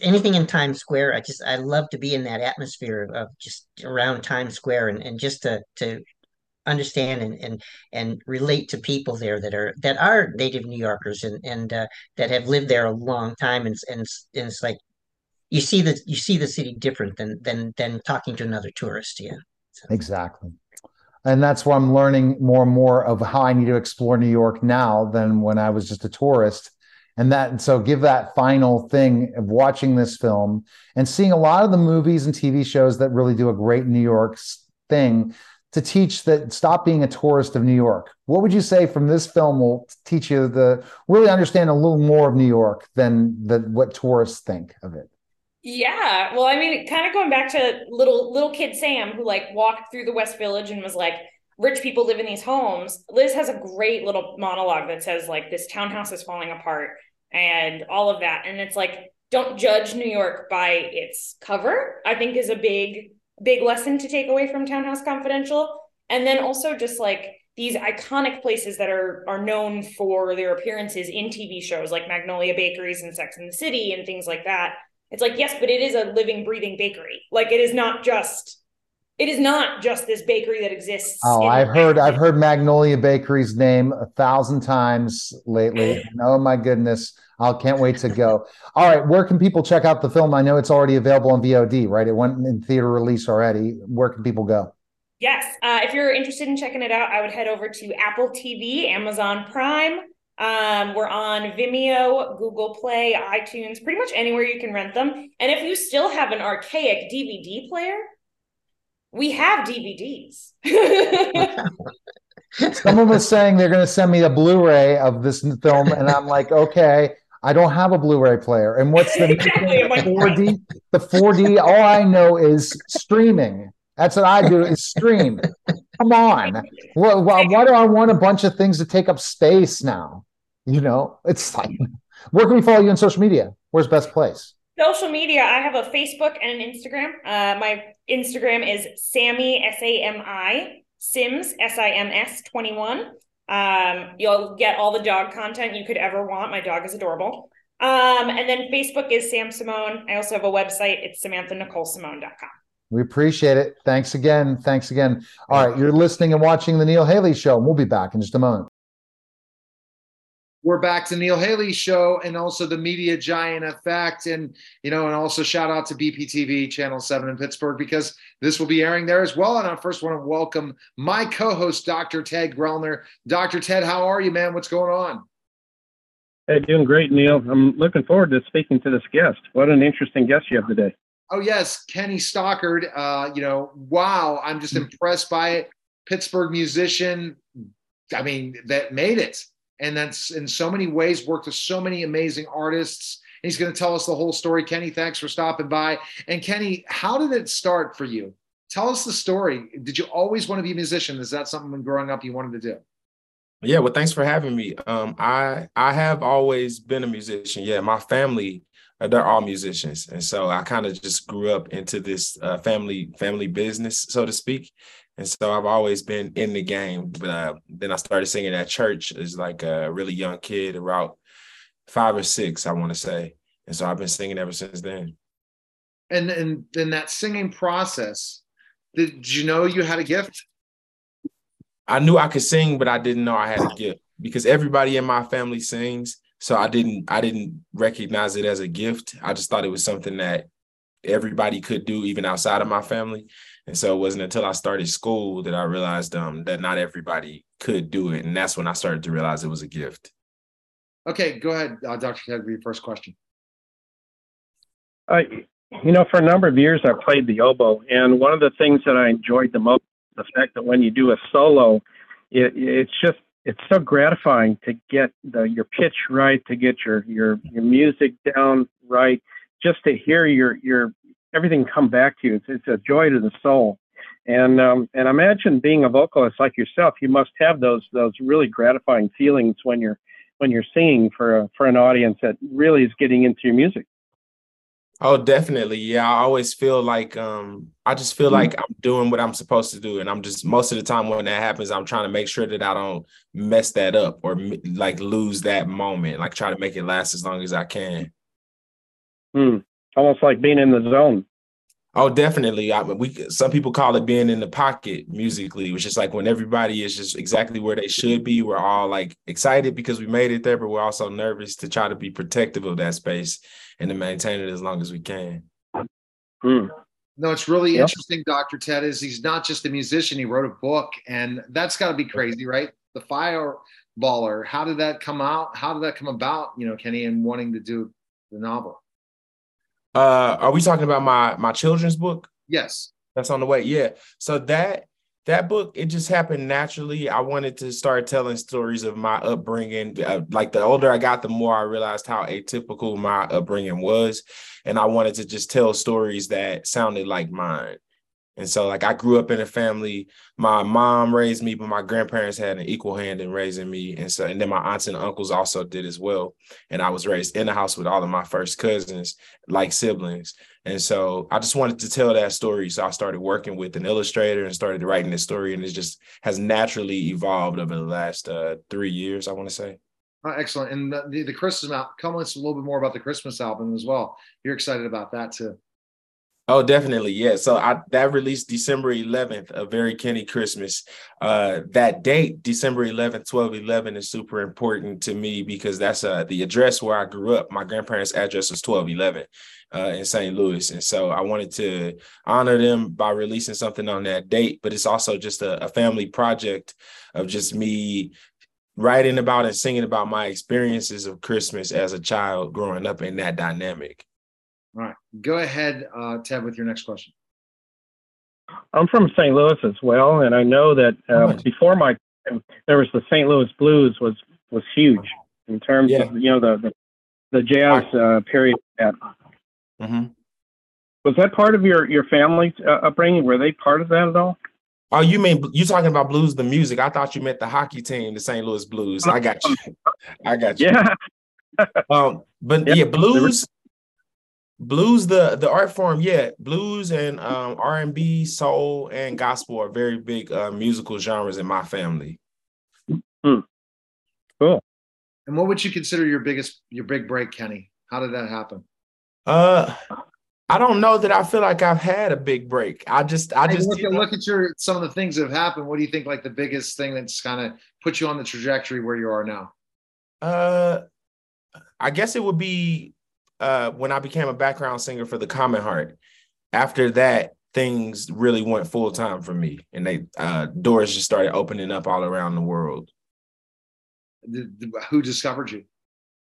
anything in Times Square. I just I love to be in that atmosphere of, of just around Times Square and and just to to understand and and and relate to people there that are that are native New Yorkers and and uh, that have lived there a long time. And and, and it's like you see the you see the city different than than than talking to another tourist yeah. So. exactly. And that's why i'm learning more and more of how i need to explore new york now than when i was just a tourist. And that so give that final thing of watching this film and seeing a lot of the movies and tv shows that really do a great new york thing to teach that stop being a tourist of New York? What would you say from this film will teach you the really understand a little more of New York than the, what tourists think of it? Yeah, well, I mean, kind of going back to little little kid Sam who like walked through the West Village and was like, "Rich people live in these homes." Liz has a great little monologue that says like, "This townhouse is falling apart," and all of that, and it's like, don't judge New York by its cover. I think is a big big lesson to take away from Townhouse Confidential. And then also just like these iconic places that are are known for their appearances in TV shows like Magnolia Bakeries and Sex and the City and things like that. It's like yes, but it is a living, breathing bakery. Like it is not just it is not just this bakery that exists. Oh, I've heard I've heard Magnolia Bakery's name a thousand times lately. [LAUGHS] oh my goodness. I can't wait to go. All right, where can people check out the film? I know it's already available on VOD, right? It went in theater release already. Where can people go? Yes, uh, if you're interested in checking it out, I would head over to Apple TV, Amazon Prime. Um, we're on Vimeo, Google Play, iTunes, pretty much anywhere you can rent them. And if you still have an archaic DVD player, we have DVDs. [LAUGHS] Someone was saying they're going to send me a Blu-ray of this film, and I'm like, okay. I don't have a Blu-ray player. And what's the exactly. 4D? The 4D, all I know is streaming. That's what I do is stream. Come on. Well, why, why do I want a bunch of things to take up space now? You know, it's like, where can we follow you on social media? Where's best place? Social media, I have a Facebook and an Instagram. Uh, my Instagram is Sammy S A M I Sims S I M S 21. Um, you'll get all the dog content you could ever want. My dog is adorable. Um, and then Facebook is Sam Simone. I also have a website. It's SamanthaNicoleSimone.com. We appreciate it. Thanks again. Thanks again. All right, you're listening and watching the Neil Haley Show. We'll be back in just a moment. We're back to Neil Haley Show and also the Media Giant Effect, and you know, and also shout out to BPTV Channel Seven in Pittsburgh because this will be airing there as well. And I first want to welcome my co-host, Dr. Ted Grellner. Dr. Ted, how are you, man? What's going on? Hey, doing great, Neil. I'm looking forward to speaking to this guest. What an interesting guest you have today. Oh yes, Kenny Stockard. Uh, you know, wow, I'm just impressed by it. Pittsburgh musician. I mean, that made it, and that's in so many ways worked with so many amazing artists. And he's going to tell us the whole story. Kenny, thanks for stopping by. And Kenny, how did it start for you? Tell us the story. Did you always want to be a musician? Is that something when growing up you wanted to do? Yeah, well, thanks for having me. Um, I I have always been a musician. Yeah, my family uh, they're all musicians, and so I kind of just grew up into this uh, family family business, so to speak. And so I've always been in the game. But uh, then I started singing at church as like a really young kid, around five or six, I want to say. And so I've been singing ever since then. And and in that singing process, did you know you had a gift? I knew I could sing, but I didn't know I had a gift because everybody in my family sings. So I didn't I didn't recognize it as a gift. I just thought it was something that everybody could do even outside of my family. And so it wasn't until I started school that I realized um, that not everybody could do it. And that's when I started to realize it was a gift. Okay, go ahead, uh, Dr. Ted, your first question. Uh, you know, for a number of years, I played the oboe. And one of the things that I enjoyed the most the fact that when you do a solo, it, it's just it's so gratifying to get the your pitch right, to get your your your music down right, just to hear your your everything come back to you. It's, it's a joy to the soul. And um, and imagine being a vocalist like yourself, you must have those those really gratifying feelings when you're when you're singing for a, for an audience that really is getting into your music. Oh, definitely. Yeah, I always feel like um I just feel like I'm doing what I'm supposed to do and I'm just most of the time when that happens I'm trying to make sure that I don't mess that up or like lose that moment, like try to make it last as long as I can. Hmm. Almost like being in the zone. Oh, definitely. I, we some people call it being in the pocket musically, which is like when everybody is just exactly where they should be. We're all like excited because we made it there, but we're also nervous to try to be protective of that space and to maintain it as long as we can. Hmm. No, it's really yep. interesting, Dr. Ted, is he's not just a musician, he wrote a book, and that's gotta be crazy, right? The fireballer. How did that come out? How did that come about, you know, Kenny, and wanting to do the novel? Uh, are we talking about my my children's book? Yes. That's on the way. Yeah. So that that book it just happened naturally. I wanted to start telling stories of my upbringing. Uh, like the older I got, the more I realized how atypical my upbringing was, and I wanted to just tell stories that sounded like mine. And so, like, I grew up in a family. My mom raised me, but my grandparents had an equal hand in raising me. And so, and then my aunts and uncles also did as well. And I was raised in the house with all of my first cousins, like siblings. And so, I just wanted to tell that story. So, I started working with an illustrator and started writing this story. And it just has naturally evolved over the last uh, three years, I want to say. Oh, excellent. And the, the, Christmas album, tell us a little bit more about the Christmas album as well. You're excited about that too. Oh, definitely. Yeah. So I that released December 11th, a very Kenny Christmas. Uh that date, December 11th, 1211 is super important to me because that's uh the address where I grew up. My grandparents' address was 1211 uh in St. Louis. And so I wanted to honor them by releasing something on that date, but it's also just a, a family project of just me writing about and singing about my experiences of Christmas as a child growing up in that dynamic. All right. Go ahead, uh, Ted, with your next question. I'm from St. Louis as well, and I know that uh, before my there was the St. Louis Blues was was huge in terms yeah. of you know the the, the jazz uh, period. Mm-hmm. Was that part of your your family's uh, upbringing? Were they part of that at all? Oh, you mean you talking about blues, the music? I thought you meant the hockey team, the St. Louis Blues. I got you. I got you. [LAUGHS] Yeah. um, but yeah, yeah blues Blues, the the art form, yeah, blues and um, R and B, soul, and gospel are very big uh, musical genres in my family. Hmm. Cool. And what would you consider your biggest, your big break, Kenny? How did that happen? Uh, I don't know that I feel like I've had a big break. I just, I Hey, just look, you at, know, look at your some of the things that have happened. What do you think like the biggest thing that's kind of put you on the trajectory where you are now? Uh, I guess it would be uh when I became a background singer for the Commonheart. After that, things really went full time for me, and they uh doors just started opening up all around the world. Who discovered you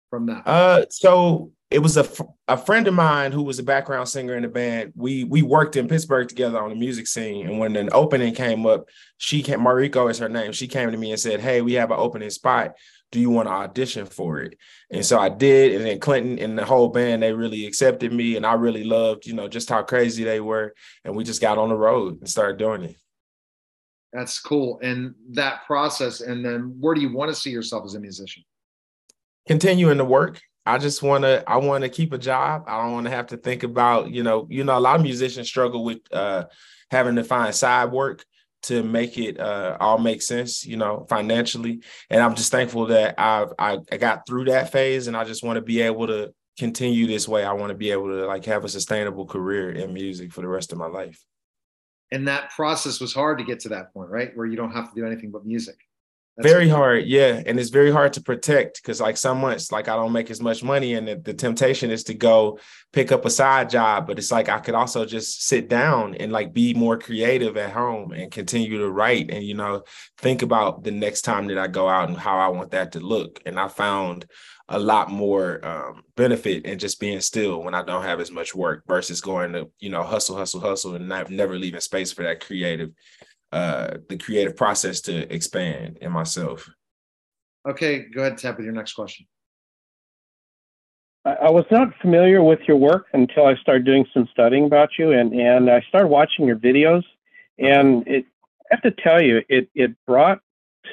from that? Uh, so it was a a friend of mine who was a background singer in the band. We we worked in Pittsburgh together on the music scene, and when an opening came up, she came. Mariko is her name. She came to me and said, "Hey, we have an opening spot. Do you want to audition for it?" And so I did, and then Clinton and the whole band they really accepted me, and I really loved, you know, just how crazy they were, and we just got on the road and started doing it. That's cool. And that process, and then where do you want to see yourself as a musician? continuing to work. I just want to I want to keep a job. I don't want to have to think about, you know, you know a lot of musicians struggle with uh having to find side work to make it uh all make sense, you know, financially. And I'm just thankful that I've I, I got through that phase and I just want to be able to continue this way. I want to be able to like have a sustainable career in music for the rest of my life. And that process was hard to get to that point, right? Where you don't have to do anything but music. That's very hard yeah and it's very hard to protect because like some months like i don't make as much money and the, the temptation is to go pick up a side job but it's like i could also just sit down and like be more creative at home and continue to write and you know think about the next time that i go out and how i want that to look and i found a lot more um, benefit in just being still when i don't have as much work versus going to you know hustle hustle hustle and not, never leaving space for that creative uh the creative process to expand in myself Okay, go ahead, Ted, with your next question. I I was not familiar with your work until I started doing some studying about you, and and I started watching your videos, and it I have to tell you, it it brought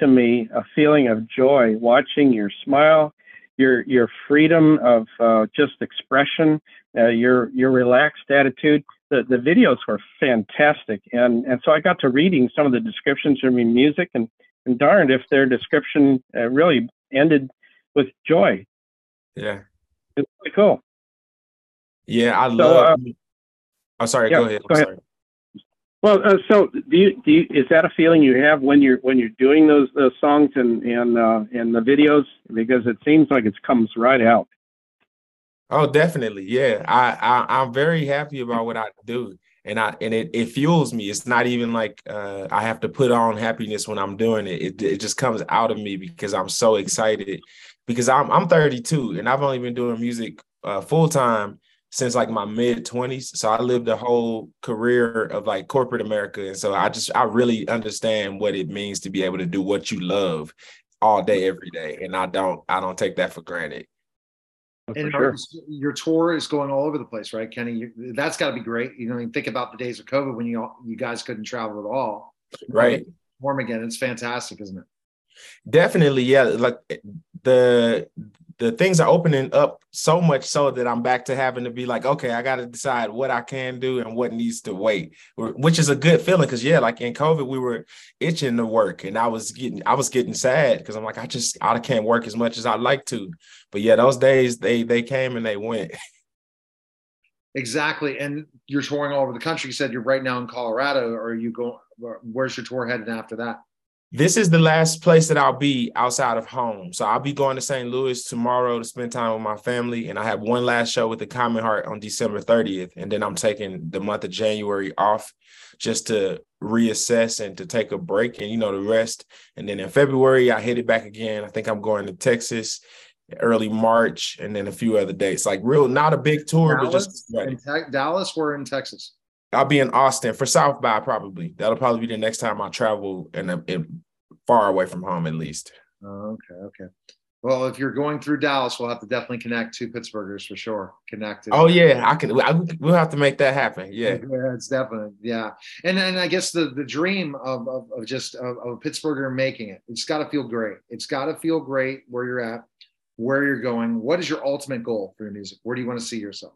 to me a feeling of joy watching your smile, your your freedom of uh, just expression, uh, your your relaxed attitude. The the videos were fantastic, and and so I got to reading some of the descriptions of your music, and and darned if their description uh, really ended with joy. yeah It's really cool. yeah i So, love uh, oh sorry yeah, go ahead go I'm ahead. sorry. Well, uh, so do you, do you, is that a feeling you have when you're when you're doing those those songs and and uh, and the videos? Because it seems like it comes right out. Oh definitely. Yeah. I, I i'm very happy about what i do. And i and it, it fuels me. It's not even like uh i have to put on happiness when i'm doing it. it it just comes out of me because i'm so excited. Because i'm i'm 32 and i've only been doing music uh full time since like my mid 20s so i lived a whole career of like corporate america. And so i just i really understand what it means to be able to do what you love all day every day. And i don't i don't take that for granted Oh, and For our- your tour is going all over the place, right, Kenny? You, that's got to be great. You know, you think about the days of COVID when you all, you guys couldn't travel at all. right Warm again. It's fantastic, isn't it? Definitely, yeah. Like eh, the the things are opening up so much so that I'm back to having to be like, okay, I got to decide what I can do and what needs to wait, which is a good feeling because yeah, like in COVID, we were itching to work, and I was getting I was getting sad because I'm like, I just I can't work as much as I'd like to, but yeah, those days they they came and they went. [LAUGHS] Exactly. And you're touring all over the country. You said you're right now in Colorado. Or are you going? Where's your tour headed after that? This is the last place that I'll be outside of home. So I'll be going to St. Louis tomorrow to spend time with my family. And I have one last show with the Commonheart on December 30th. And then I'm taking the month of January off just to reassess and to take a break and, you know, the rest. And then in February, I hit it back again. I think I'm going to Texas early March and then a few other dates. Like real, not a big tour, but Dallas, just ready. Te- Dallas. We're in Texas. I'll be in Austin for South by probably. That'll probably be the next time I travel and far away from home at least. Oh, okay. Okay. Well, if you're going through Dallas, we'll have to definitely connect two Pittsburghers for sure. Connect. Oh yeah, I can. I, we'll have to make that happen. Yeah. [LAUGHS] Yeah, it's definitely yeah, and then I guess the the dream of of, of just of, of a Pittsburgher making it. It's got to feel great. It's got to feel great where you're at, where you're going. What is your ultimate goal for your music? Where do you want to see yourself?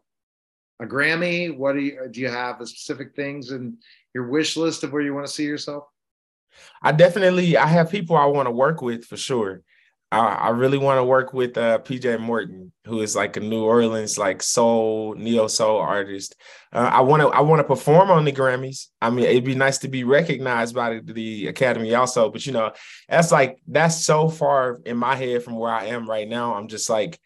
a Grammy? What do you do? You have the specific things in your wish list of where you want to see yourself? I definitely I have people I want to work with for sure. I, I really want to work with uh, PJ Morton, who is like a New Orleans like soul neo soul artist. Uh, I want to I want to perform on the Grammys. I mean, it'd be nice to be recognized by the, the Academy also, but you know, that's like that's so far in my head from where I am right now. I'm just like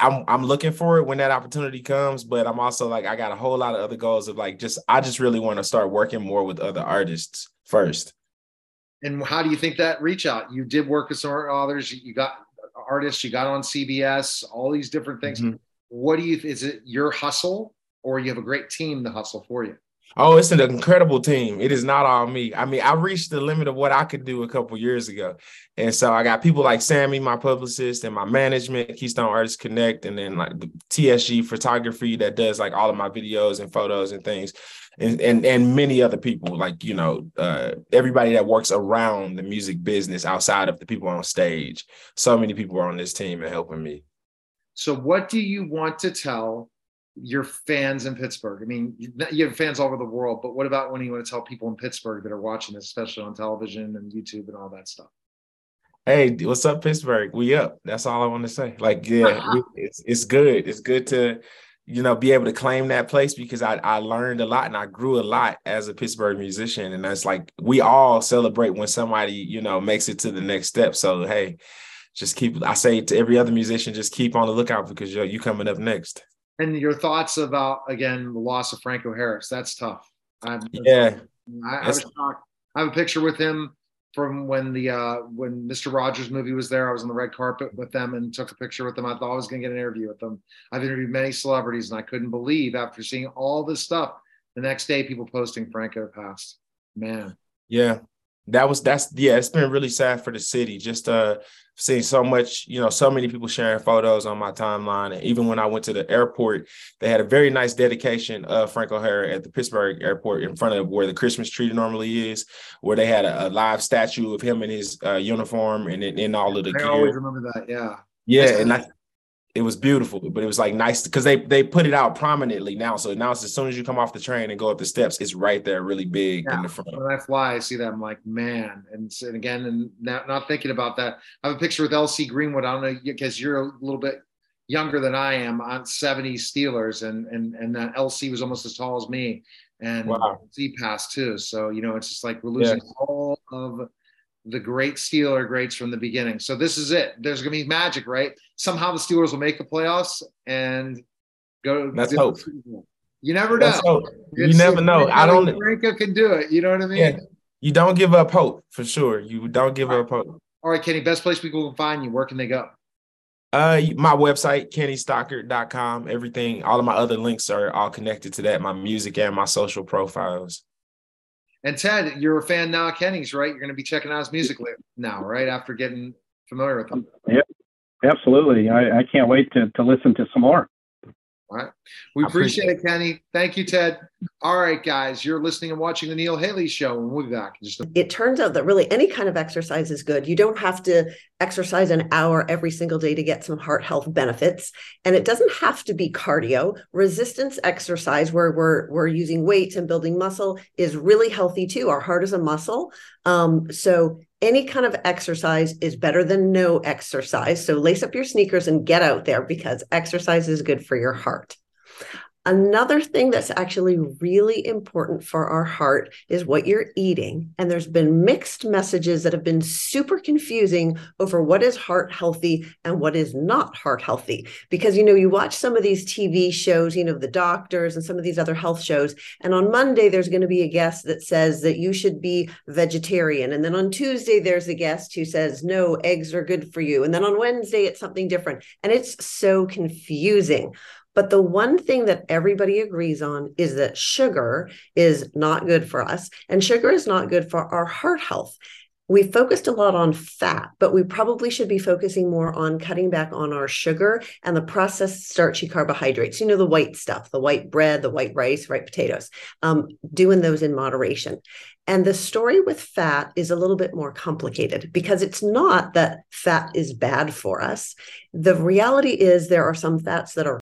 I'm I'm looking for it when that opportunity comes, but I'm also like I got a whole lot of other goals of like just I just really want to start working more with other artists first. And how do you think that reach out? You did work with some others. You got artists. You got on CBS. All these different things. Mm-hmm. What do you? Is it your hustle, or you have a great team to hustle for you? Oh, it's an incredible team. It is not all me. I mean, I reached the limit of what I could do a couple years ago. And so I got people like Sammy, my publicist, and my management, Keystone Artists Connect, and then like TSG photography that does like all of my videos and photos and things and and, and many other people like you know uh, everybody that works around the music business outside of the people on stage. So many people are on this team and helping me. So what do you want to tell your fans in pittsburgh? I mean you have fans all over the world but what about when you want to tell people in pittsburgh that are watching this especially on television and youtube and all that stuff? Hey what's up pittsburgh? We up. That's all i want to say. Like yeah it's, it's good. It's good to you know, be able to claim that place because I, I learned a lot and I grew a lot as a Pittsburgh musician. And that's like we all celebrate when somebody, you know, makes it to the next step. So hey, just keep I say to every other musician, just keep on the lookout because you're you coming up next. And your thoughts about again the loss of Franco Harris. That's tough. I'm, yeah. I, I was shocked. I have a picture with him from when the uh, when Mr. Rogers movie was there. I was on the red carpet with them and took a picture with them. I thought I was going to get an interview with them. I've interviewed many celebrities, and I couldn't believe after seeing all this stuff. The next day, people posting Franco passed. Man. Yeah, that was that's yeah. It's been really sad for the city. Just uh, seeing so much, you know, so many people sharing photos on my timeline. And even when I went to the airport, they had a very nice dedication of Franco Harris at the Pittsburgh airport in front of where the Christmas tree normally is, where they had a, a live statue of him in his uh, uniform and in, in, all of the I gear. always remember that. Yeah. Yeah. And I, it was beautiful, but it was like nice because they they put it out prominently now. So now it's as soon as you come off the train and go up the steps, it's right there, really big yeah. in the front. When I fly, I see that I'm like, man, and, and again, and not, not thinking about that. I have a picture with LC Greenwood. I don't know because you're a little bit younger than I am on 70s Steelers, and and and that LC was almost as tall as me, and wow. Z passed too. So you know, it's just like we're losing yeah. all of the great Steeler greats from the beginning. So this is it. There's going to be magic, right? Somehow the Steelers will make the playoffs and go. Let's hope. You never know. You never know. I don't. Franco can do it. You know what I mean? Yeah. You don't give up hope for sure. You don't give up hope. All right, Kenny. Best place people can find you. Where can they go? Uh, my website, kennystockard.com. Everything, all of my other links are all connected to that. My music and my social profiles. And Ted, you're a fan now of Kenny's, right? You're going to be checking out his music now, right? After getting familiar with him. Yep, absolutely. I, I can't wait to, to listen to some more. All right. We appreciate, appreciate, it, Kenny. Thank you, Ted. All right, guys, you're listening and watching the Neil Haley Show, and we'll be back. Just a- it turns out that really any kind of exercise is good. You don't have to exercise an hour every single day to get some heart health benefits, and it doesn't have to be cardio. Resistance exercise, where we're we're using weights and building muscle, is really healthy too. Our heart is a muscle, um, so any kind of exercise is better than no exercise. So lace up your sneakers and get out there because exercise is good for your heart. Another thing that's actually really important for our heart is what you're eating. And there's been mixed messages that have been super confusing over what is heart healthy and what is not heart healthy. Because, you know, you watch some of these TV shows, you know, the doctors and some of these other health shows. And on Monday, there's going to be a guest that says that you should be vegetarian. And then on Tuesday, there's a guest who says, no, eggs are good for you. And then on Wednesday, it's something different. And it's so confusing. But the one thing that everybody agrees on is that sugar is not good for us, and sugar is not good for our heart health. We focused a lot on fat, but we probably should be focusing more on cutting back on our sugar and the processed starchy carbohydrates. You know, the white stuff, the white bread, the white rice, white potatoes, um, doing those in moderation. And the story with fat is a little bit more complicated because it's not that fat is bad for us. The reality is there are some fats that are